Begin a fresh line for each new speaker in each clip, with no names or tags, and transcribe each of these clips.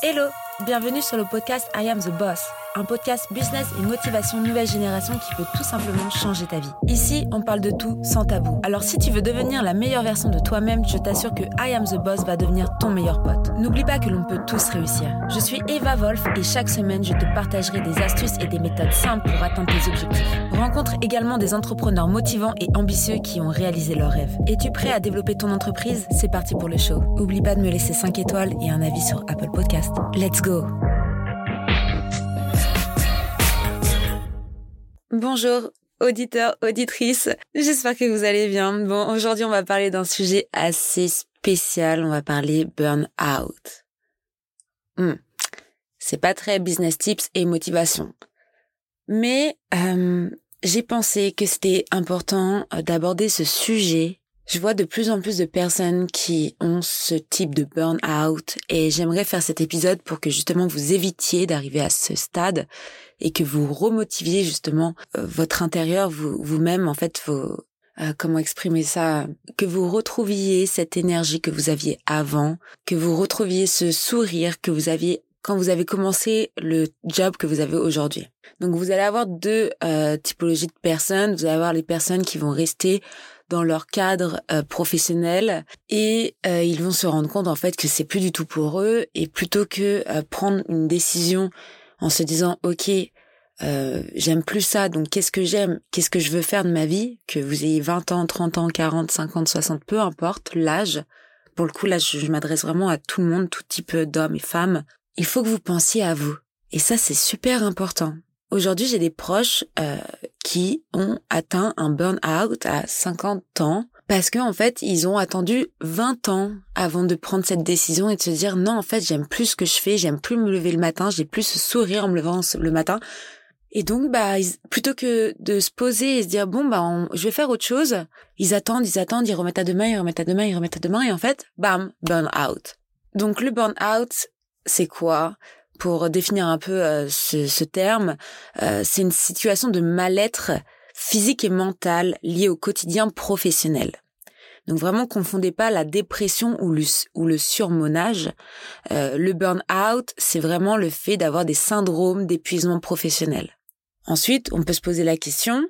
Hello, bienvenue sur le podcast I Am the Boss, un podcast business et motivation nouvelle génération qui peut tout simplement changer ta vie. Ici, on parle de tout sans tabou. Alors si tu veux devenir la meilleure version de toi-même, je t'assure que I Am the Boss va devenir ton meilleur pote. N'oublie pas que l'on peut tous réussir. Je suis Eva Wolf et chaque semaine, je te partagerai des astuces et des méthodes simples pour atteindre tes objectifs. Rencontre également des entrepreneurs motivants et ambitieux qui ont réalisé leurs rêves. Es-tu prêt à développer ton entreprise? C'est parti pour le show. Oublie pas de me laisser 5 étoiles et un avis sur Apple Podcast. Let's go Bonjour auditeurs, auditrices, j'espère que vous allez bien. Bon, aujourd'hui on va parler d'un sujet assez spécial, on va parler burn-out. Hmm. C'est pas très business tips et motivation. Mais euh, j'ai pensé que c'était important euh, d'aborder ce sujet je vois de plus en plus de personnes qui ont ce type de burn-out et j'aimerais faire cet épisode pour que justement vous évitiez d'arriver à ce stade et que vous remotiviez justement euh, votre intérieur, vous, vous-même en fait, vos, euh, comment exprimer ça, que vous retrouviez cette énergie que vous aviez avant, que vous retrouviez ce sourire que vous aviez quand vous avez commencé le job que vous avez aujourd'hui. Donc vous allez avoir deux euh, typologies de personnes. Vous allez avoir les personnes qui vont rester dans leur cadre euh, professionnel et euh, ils vont se rendre compte en fait que c'est plus du tout pour eux et plutôt que euh, prendre une décision en se disant ok j'aime plus ça donc qu'est-ce que j'aime qu'est-ce que je veux faire de ma vie? Que vous ayez 20 ans 30 ans 40 50 60 peu importe l'âge. Pour le coup là je, je m'adresse vraiment à tout le monde tout type d'hommes et femmes. Il faut que vous pensiez à vous. Et ça c'est super important. Aujourd'hui, j'ai des proches euh, qui ont atteint un burn-out à 50 ans parce qu'en en fait, ils ont attendu 20 ans avant de prendre cette décision et de se dire non, en fait, j'aime plus ce que je fais, j'aime plus me lever le matin, j'ai plus ce sourire en me levant le matin. Et donc, bah, plutôt que de se poser et se dire bon, bah, je vais faire autre chose, ils attendent, ils attendent, ils remettent à demain, ils remettent à demain, ils remettent à demain, et en fait, bam, burn-out. Donc, le burn-out, c'est quoi? Pour définir un peu euh, ce, terme, euh, c'est une situation de mal-être physique et mental liée au quotidien professionnel. Donc vraiment, confondez pas la dépression ou le, ou le surmonage. Euh, le burn-out, c'est vraiment le fait d'avoir des syndromes d'épuisement professionnel. Ensuite, on peut se poser la question,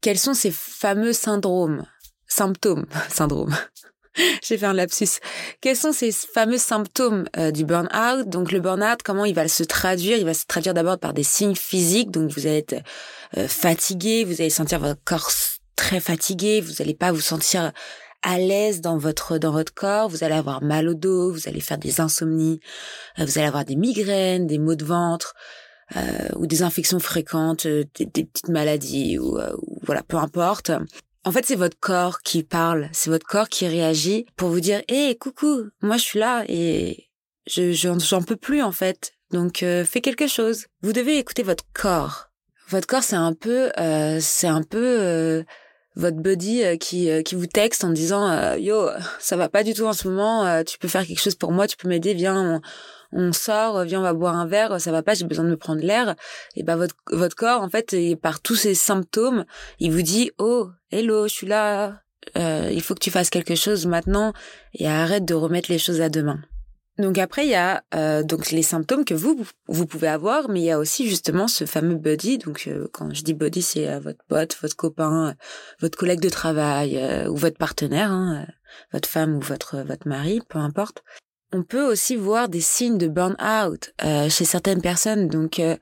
quels sont ces fameux syndromes Symptômes, syndromes? J'ai fait un lapsus. Quels sont ces fameux symptômes euh, du burn-out? Donc le burn-out, comment il va se traduire? Il va se traduire d'abord par des signes physiques. Donc vous allez être euh, fatigué, vous allez sentir votre corps très fatigué, vous n'allez pas vous sentir à l'aise dans votre dans votre corps, vous allez avoir mal au dos, vous allez faire des insomnies, euh, vous allez avoir des migraines, des maux de ventre. ou des infections fréquentes, des, petites maladies ou voilà, peu importe. En fait, c'est votre corps qui parle, c'est votre corps qui réagit pour vous dire "Hé, coucou, moi je suis là et je j'en peux plus en fait. Donc euh, fais quelque chose." Vous devez écouter votre corps. Votre corps, c'est un peu euh, c'est un peu euh, votre body qui qui vous texte en disant "Yo, ça va pas du tout en ce moment, tu peux faire quelque chose pour moi, tu peux m'aider, viens sort, viens, on va boire un verre, ça va pas, j'ai besoin de me prendre l'air. Et ben votre votre corps, en fait, par tous ces symptômes, il vous dit oh, hello, je suis là, euh, il faut que tu fasses quelque chose maintenant et arrête de remettre les choses à demain. Donc après il y a euh, donc les symptômes que vous vous pouvez avoir, mais il y a aussi justement ce fameux body. Donc euh, quand je dis body, c'est votre pote, votre copain, votre collègue de travail ou votre partenaire, hein, votre femme ou votre votre mari, peu importe on peut aussi voir des signes de burn-out euh, chez certaines personnes. Donc, euh,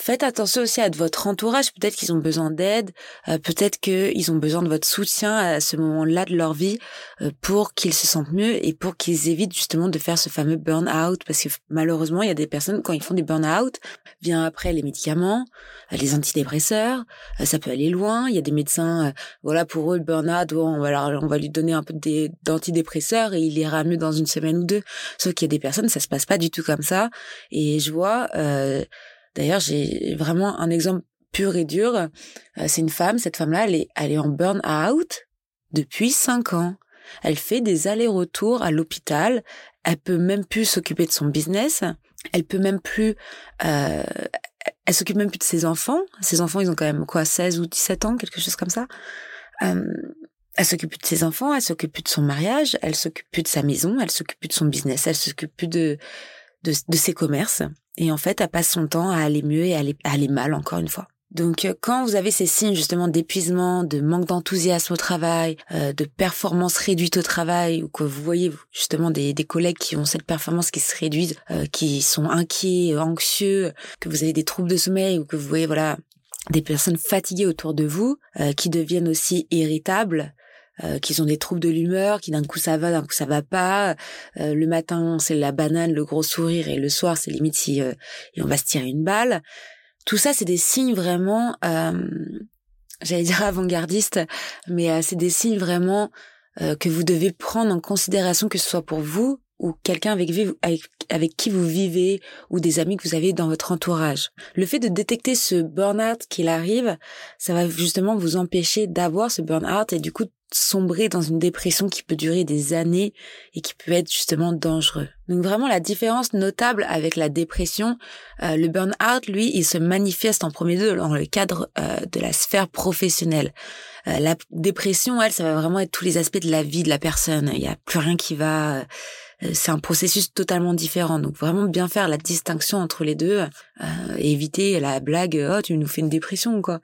faites attention aussi à votre entourage. Peut-être qu'ils ont besoin d'aide, euh, peut-être qu'ils ont besoin de votre soutien à ce moment-là de leur vie euh, pour qu'ils se sentent mieux et pour qu'ils évitent justement de faire ce fameux burn-out. Parce que malheureusement, il y a des personnes, quand ils font des burn-out, vient après les médicaments, euh, les antidépresseurs, ça peut aller loin. Il y a des médecins, voilà, pour eux, le burn-out, on va, on va lui donner un peu d'antidépresseurs et il ira mieux dans une semaine ou deux. Sauf qu'il y a des personnes, ça se passe pas du tout comme ça. Et je vois... Euh, D'ailleurs, j'ai vraiment un exemple pur et dur. Euh, c'est une femme, cette femme-là, elle est, elle est en burn-out depuis cinq ans. Elle fait des allers-retours à l'hôpital. Elle peut même plus s'occuper de son business. Elle peut même plus, euh, elle s'occupe même plus de ses enfants. Ses enfants, ils ont quand même quoi, 16 ou 17 ans, quelque chose comme ça. Euh, elle s'occupe plus de ses enfants, elle s'occupe plus de son mariage, elle s'occupe plus de sa maison, elle s'occupe plus de son business, elle s'occupe plus de de, de ses commerces. Et en fait, elle passe son temps à aller mieux et à aller, à aller mal, encore une fois. Donc euh, quand vous avez ces signes justement d'épuisement, de manque d'enthousiasme au travail, euh, de performance réduite au travail, ou que vous voyez justement des, des collègues qui ont cette performance qui se réduit, euh, qui sont inquiets, anxieux, que vous avez des troubles de sommeil, ou que vous voyez voilà des personnes fatiguées autour de vous, qui deviennent aussi irritables, euh, qui ont des troubles de l'humeur, qui d'un coup ça va, d'un coup ça va pas. le matin c'est la banane, le gros sourire, et le soir c'est limite si et on va se tirer une balle. Tout ça, c'est des signes vraiment, euh, j'allais dire avant-gardistes, mais euh, c'est des signes vraiment euh, que vous devez prendre en considération, que ce soit pour vous ou quelqu'un avec, avec, avec, qui vous vivez ou des amis que vous avez dans votre entourage. Le fait de détecter ce burn-out qu'il arrive, ça va justement vous empêcher d'avoir ce burn-out et du coup sombrer dans une dépression qui peut durer des années et qui peut être justement dangereux. Donc vraiment la différence notable avec la dépression, euh, le burn-out, lui, il se manifeste en premier lieu dans le cadre euh, de la sphère professionnelle. Euh, la dépression, elle, ça va vraiment être tous les aspects de la vie de la personne. Il n'y a plus rien qui va. c'est un processus totalement différent. Donc vraiment bien faire la distinction entre les deux et éviter la blague. Oh, tu nous fais une dépression quoi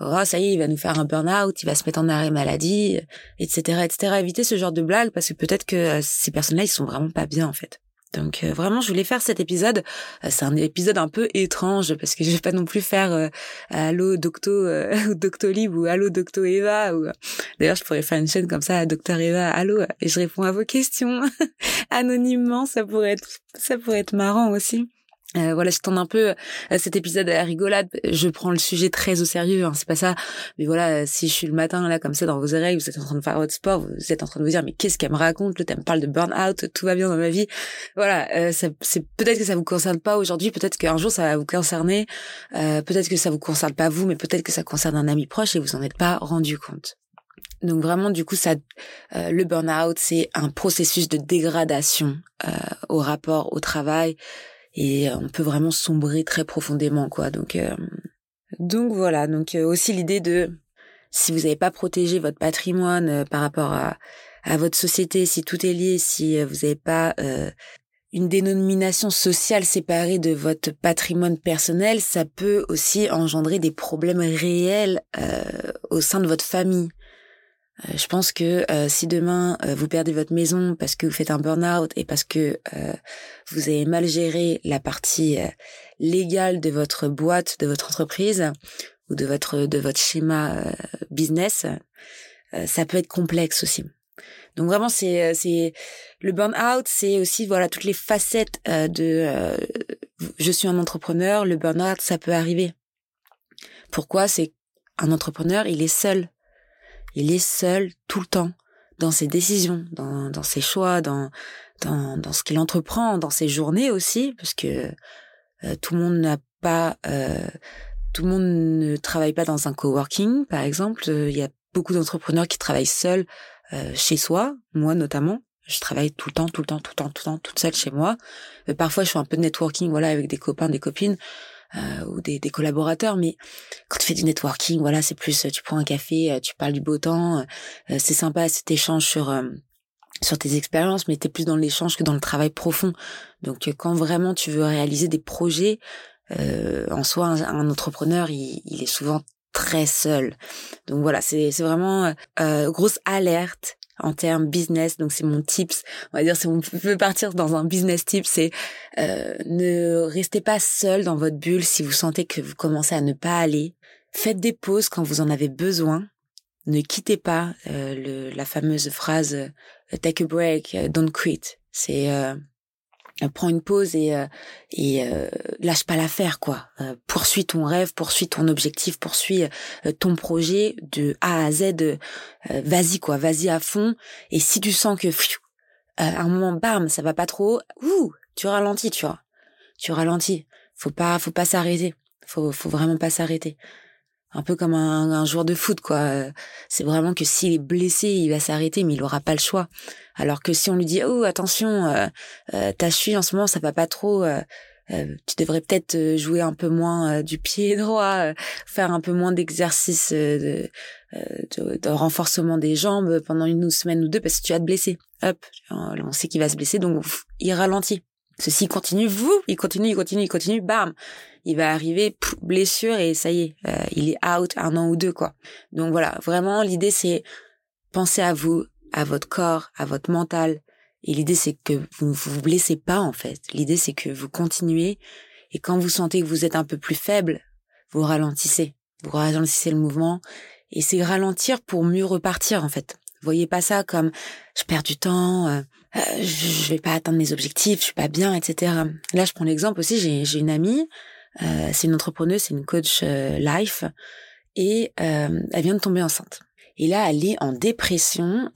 oh ça y est, il va nous faire un burn-out, il va se mettre en arrêt maladie, etc., etc. Éviter ce genre de blagues parce que peut-être que euh, ces personnes-là, ils sont vraiment pas bien en fait. Donc euh, vraiment, je voulais faire cet épisode. Euh, c'est un épisode un peu étrange parce que je vais pas non plus faire euh, Allo Docto ou Doctolib ou Allo Docto Eva. Ou d'ailleurs, je pourrais faire une chaîne comme ça, Docteur Eva, Allo, et je réponds à vos questions anonymement. Ça pourrait être, ça pourrait être marrant aussi. Euh, voilà, je tourne un peu euh, cet épisode à la rigolade. Je prends le sujet très au sérieux, hein, c'est pas ça. Mais voilà, si je suis le matin là comme ça dans vos oreilles, vous êtes en train de faire votre sport, vous êtes en train de vous dire mais qu'est-ce qu'elle me raconte? Le thème parle de burn-out, tout va bien dans ma vie. Voilà, euh, c'est peut-être que ça vous concerne pas aujourd'hui, peut-être qu'un jour ça va vous concerner, peut-être que ça vous concerne pas vous, mais peut-être que ça concerne un ami proche et vous en êtes pas rendu compte. Donc vraiment, du coup, ça, le burn-out, c'est un processus de dégradation au rapport au travail et on peut vraiment sombrer très profondément quoi. Donc euh, donc voilà, donc euh, aussi l'idée de si vous n'avez pas protégé votre patrimoine euh, par rapport à, à votre société, si tout est lié, si vous n'avez pas une dénomination sociale séparée de votre patrimoine personnel, ça peut aussi engendrer des problèmes réels au sein de votre famille. Euh, je pense que euh, si demain euh, vous perdez votre maison parce que vous faites un burn-out et parce que vous avez mal géré la partie légale de votre boîte, de votre entreprise ou de votre de votre schéma business, ça peut être complexe aussi. Donc vraiment c'est c'est le burn-out, c'est aussi voilà toutes les facettes de je suis un entrepreneur, le burn-out ça peut arriver. Pourquoi? C'est un entrepreneur, il est seul il est seul tout le temps dans ses décisions, dans, dans ses choix, dans, dans, dans ce qu'il entreprend, dans ses journées aussi, parce que euh, tout le monde n'a pas, euh, tout le monde ne travaille pas dans un coworking, par exemple. Il y a beaucoup d'entrepreneurs qui travaillent seuls euh, chez soi, moi notamment. Je travaille tout le temps, tout le temps, tout le temps, tout le temps, toute seule chez moi. parfois, je fais un peu de networking, voilà, avec des copains, des copines. Euh, ou des, des, collaborateurs, mais quand tu fais du networking, voilà, c'est plus, tu prends un café, euh, tu parles du beau temps, euh, c'est sympa, cet échange sur sur tes expériences, mais t'es plus dans l'échange que dans le travail profond. Donc quand vraiment tu veux réaliser des projets, en soi, un, entrepreneur, il, il, est souvent très seul. Donc voilà, c'est vraiment grosse alerte en termes business. Donc c'est mon tips. On va dire si on veut partir dans un business tip, c'est euh, ne restez pas seul dans votre bulle si vous sentez que vous commencez à ne pas aller. Faites des pauses quand vous en avez besoin. Ne quittez pas euh, le, la fameuse phrase euh, take a break, don't quit. C'est euh, prends une pause et euh, et euh, lâche pas l'affaire quoi. poursuis ton rêve, poursuis ton objectif, poursuis ton projet de A à Z. vas-y quoi, vas-y à fond. Et si tu sens que à un moment bam ça va pas trop, ouh, tu ralentis, tu vois. Tu ralentis. Faut pas faut pas s'arrêter. Faut faut vraiment pas s'arrêter un peu comme un, un, joueur de foot quoi. C'est vraiment que s'il est blessé, il va s'arrêter, mais il aura pas le choix. Alors que si on lui dit oh attention, euh, euh, ta cheville en ce moment ça va pas trop, euh, euh tu devrais peut-être jouer un peu moins du pied droit, faire un peu moins d'exercice de, de, renforcement des jambes pendant une semaine ou deux parce que tu vas te blesser. Hop, on sait qu'il va se blesser donc il ralentit. Ceci continue, vous, il continue, il continue, il continue, bam, il va arriver blessure et ça y est, euh, il est out un an ou deux quoi. Donc voilà, vraiment l'idée c'est penser à vous, à votre corps, à votre mental. Et l'idée c'est que vous vous, vous blessez pas en fait. L'idée c'est que vous continuez et quand vous sentez que vous êtes un peu plus faible, vous ralentissez, vous ralentissez le mouvement et c'est ralentir pour mieux repartir en fait. Voyez pas ça comme je perds du temps, euh, euh, je vais pas atteindre mes objectifs, je suis pas bien, etc. Là, je prends l'exemple aussi. J'ai une amie euh, c'est une entrepreneuse, c'est une coach euh, life, et euh, elle vient de tomber enceinte. Et là, elle est en dépression.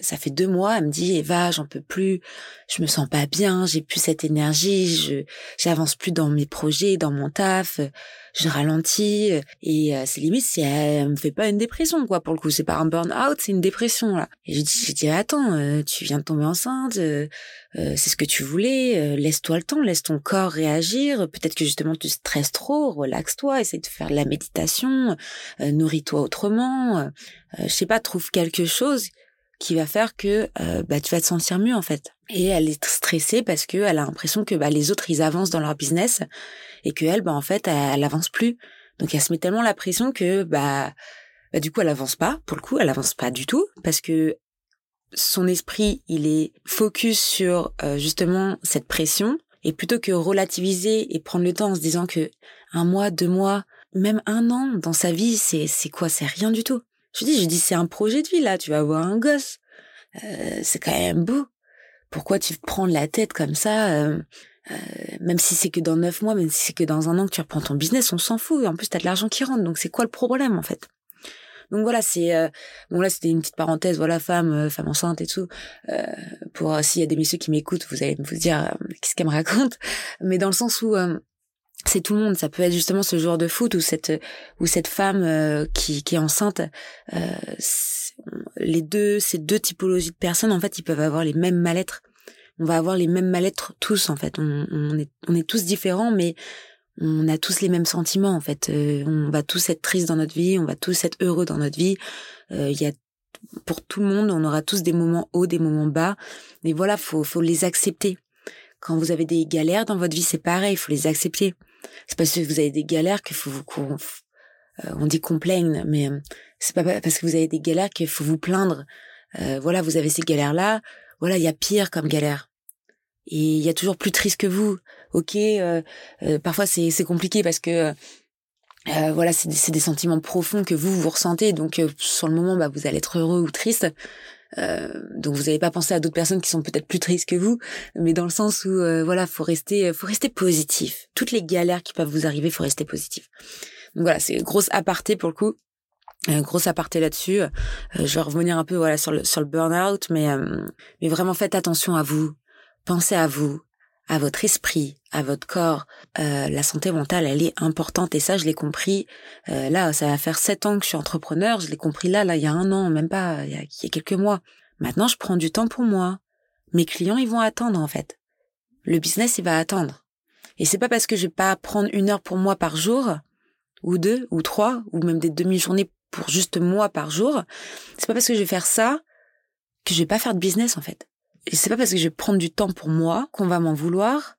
ça fait deux mois. Elle me dit Eva, j'en peux plus. Je me sens pas bien. J'ai plus cette énergie. Je j'avance plus dans mes projets, dans mon taf je ralentis et euh, c'est limite si elle me fait pas une dépression quoi pour le coup. C'est pas un burn out c'est une dépression là. Et j'ai dit attends euh, tu viens de tomber enceinte euh, c'est ce que tu voulais laisse-toi le temps laisse ton corps réagir. Peut-être que justement tu stresses trop relaxe-toi essaye de faire de la méditation nourris-toi autrement je sais pas trouve quelque chose qui va faire que bah tu vas te sentir mieux en fait et elle est stressée parce que elle a l'impression que bah, les autres ils avancent dans leur business et que elle bah en fait elle, avance plus. Donc elle se met tellement la pression que bah, bah du coup elle avance pas. Pour le coup elle avance pas du tout parce que son esprit il est focus sur euh, justement cette pression et plutôt que relativiser et prendre le temps en se disant que un mois, deux mois, même un an dans sa vie c'est c'est quoi? C'est rien du tout. Je dis je dis c'est un projet de vie là. Tu vas avoir un gosse. Euh, c'est quand même beau pourquoi tu prends la tête comme ça euh, euh, Même si c'est que dans neuf mois, même si c'est que dans un an que tu reprends ton business, on s'en fout. En plus, t'as de l'argent qui rentre, donc c'est quoi le problème en fait? Donc voilà, c'est euh, bon là c'était une petite parenthèse, voilà femme, femme enceinte et tout. pour s'il y a des messieurs qui m'écoutent, vous allez vous dire qu'est-ce qu'elle me raconte, mais dans le sens où c'est tout le monde. Ça peut être justement ce joueur de foot ou cette ou cette femme qui, qui est enceinte. Euh, les deux, ces deux typologies de personnes, en fait, ils peuvent avoir les mêmes mal-être. On va avoir les mêmes mal-être tous, en fait. On, est, on est tous différents, mais on a tous les mêmes sentiments, en fait. Euh, on va tous être tristes dans notre vie, on va tous être heureux dans notre vie. Euh, il y a pour tout le monde, on aura tous des moments hauts, des moments bas. Mais voilà, faut, faut les accepter. Quand vous avez des galères dans votre vie, c'est pareil, il faut les accepter. C'est parce que vous avez des galères qu'il faut vous, euh, on dit qu'on plaigne, mais euh, c'est pas parce que vous avez des galères qu'il faut vous plaindre. Euh, voilà, vous avez ces galères-là. Voilà, il y a pire comme galère. Et il y a toujours plus triste que vous. Ok, parfois c'est c'est compliqué parce que voilà, c'est des, des sentiments profonds que vous vous ressentez. Donc sur le moment, bah, vous allez être heureux ou triste. Donc vous n'allez pas penser à d'autres personnes qui sont peut-être plus tristes que vous, mais dans le sens où voilà, faut rester, faut rester positif. Toutes les galères qui peuvent vous arriver, faut rester positif. Donc voilà, c'est grosse aparté pour le coup. Euh, grosse aparté là-dessus. Euh, je vais revenir un peu voilà sur le sur le burn-out, mais euh, mais vraiment faites attention à vous. Pensez à vous, à votre esprit, à votre corps. Euh, la santé mentale, elle est importante et ça, je l'ai compris. Euh, là, ça va faire sept ans que je suis entrepreneur. Je l'ai compris là, là, il y a un an, même pas, il y a, il y a quelques mois. Maintenant, je prends du temps pour moi. Mes clients, ils vont attendre en fait. Le business, il va attendre. Et c'est pas parce que je vais pas prendre une heure pour moi par jour ou deux ou trois ou même des demi-journées pour juste moi par jour, c'est pas parce que je vais faire ça que je vais pas faire de business en fait. C'est pas parce que je vais prendre du temps pour moi qu'on va m'en vouloir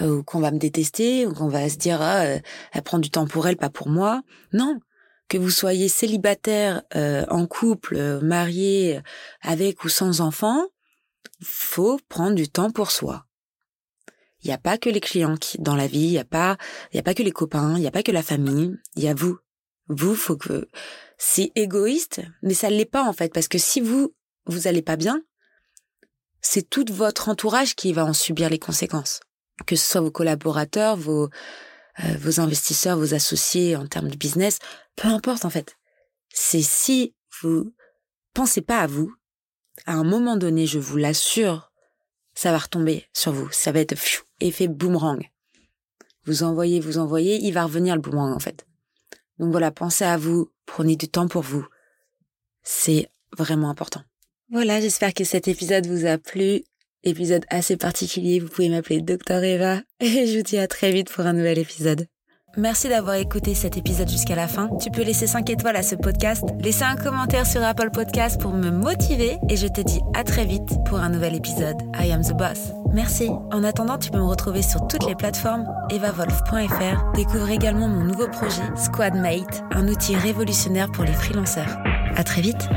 euh, ou qu'on va me détester ou qu'on va se dire ah euh, elle prend du temps pour elle pas pour moi. Non, que vous soyez célibataire, euh, en couple, marié, avec ou sans enfant, faut prendre du temps pour soi. Il n'y a pas que les clients qui, dans la vie, il a pas, y a pas que les copains, il a pas que la famille, il y a vous. Vous, faut que, c'est égoïste, mais ça l'est pas, en fait, parce que si vous, vous allez pas bien, c'est tout votre entourage qui va en subir les conséquences. Que ce soit vos collaborateurs, vos, euh, vos investisseurs, vos associés en termes de business, peu importe, en fait. C'est si vous pensez pas à vous, à un moment donné, je vous l'assure, ça va retomber sur vous. Ça va être effet boomerang. Vous envoyez, vous envoyez, il va revenir le boomerang en fait. Donc voilà, pensez à vous, prenez du temps pour vous. C'est vraiment important. Voilà, j'espère que cet épisode vous a plu. Épisode assez particulier, vous pouvez m'appeler Docteur Eva et je vous dis à très vite pour un nouvel épisode. Merci d'avoir écouté cet épisode jusqu'à la fin. Tu peux laisser 5 étoiles à ce podcast, laisser un commentaire sur Apple Podcast pour me motiver et je te dis à très vite pour un nouvel épisode. I am the boss. Merci. En attendant, tu peux me retrouver sur toutes les plateformes evavolf.fr. Découvre également mon nouveau projet Squadmate, un outil révolutionnaire pour les freelanceurs. À très vite.